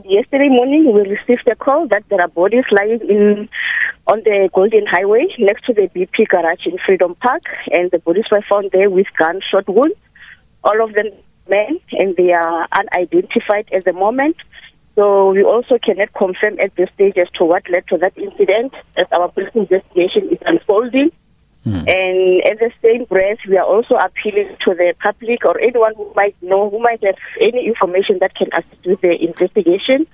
Yesterday morning, we received a call that there are bodies lying in on the Golden Highway next to the BP garage in Freedom Park, and the bodies were found there with gunshot wounds. All of them men, and they are unidentified at the moment. So we also cannot confirm at this stage as to what led to that incident, as our police investigation is unfolding. Mm. And at the same breath, we are also appealing to the public or anyone who might know, who might have any information that can assist with the investigation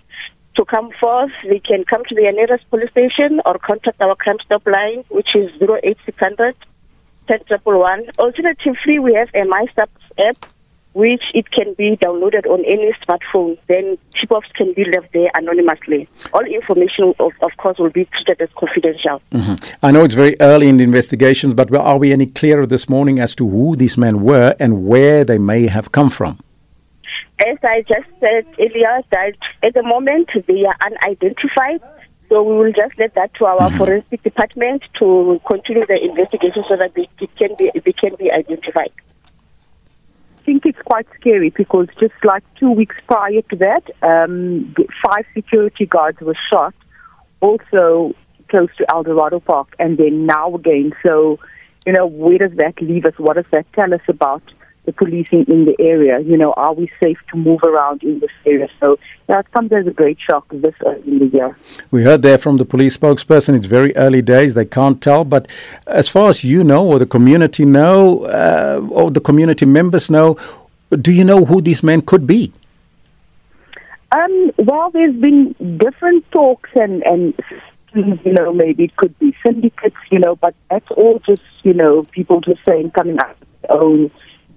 to come forth. They can come to the nearest police station or contact our crime stop line, which is 08600 10111. Alternatively, we have a MyStop app which it can be downloaded on any smartphone. Then tip-offs can be left there anonymously. All information, of, of course, will be treated as confidential. Mm-hmm. I know it's very early in the investigations, but are we any clearer this morning as to who these men were and where they may have come from? As I just said earlier, that at the moment they are unidentified. So we will just let that to our mm-hmm. forensic department to continue the investigation so that they, it can be they can be identified think it's quite scary because just like two weeks prior to that, um, five security guards were shot, also close to Eldorado Park, and then now again. So, you know, where does that leave us? What does that tell us about the policing in the area? You know, are we safe to move around in this area? So that comes as a great shock this early in the year. We heard there from the police spokesperson. It's very early days; they can't tell. But as far as you know, or the community know, uh, or the community members know, do you know who these men could be? Um, well, there's been different talks and and you know maybe it could be syndicates, you know, but that's all just you know people just saying coming out of their own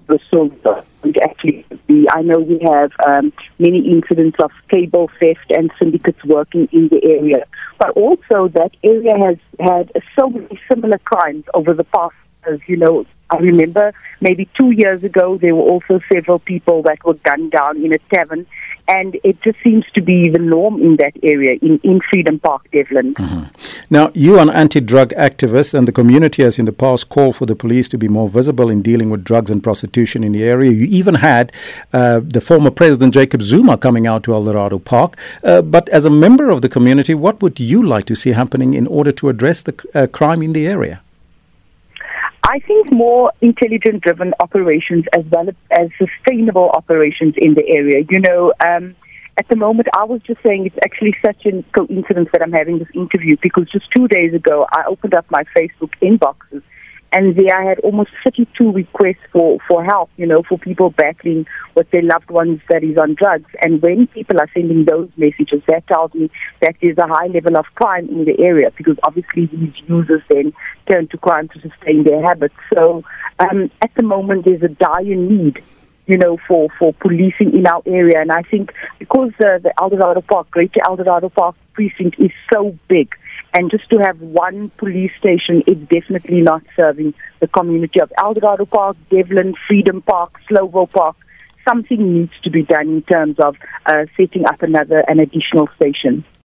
resources would actually be. I know we have um, many incidents of cable theft and syndicates working in the area, but also that area has had so many similar crimes over the past years. You know, I remember maybe two years ago there were also several people that were gunned down in a tavern and it just seems to be the norm in that area, in, in Freedom Park, Devland. Mm-hmm. Now, you are an anti drug activist, and the community has in the past called for the police to be more visible in dealing with drugs and prostitution in the area. You even had uh, the former President Jacob Zuma coming out to Eldorado Park. Uh, but as a member of the community, what would you like to see happening in order to address the uh, crime in the area? I think more intelligent driven operations as well as sustainable operations in the area. You know, um, at the moment, I was just saying it's actually such a coincidence that I'm having this interview because just two days ago, I opened up my Facebook inboxes and there I had almost 32 requests for, for help, you know, for people battling with their loved ones that is on drugs. And when people are sending those messages, that tells me that there's a high level of crime in the area because obviously these users then turn to crime to sustain their habits. So um, at the moment, there's a dire need you know, for, for policing in our area. And I think because uh, the Eldorado Park, Greater Eldorado Park precinct is so big, and just to have one police station is definitely not serving the community of Eldorado Park, Devland, Freedom Park, Slowville Park. Something needs to be done in terms of uh, setting up another, an additional station.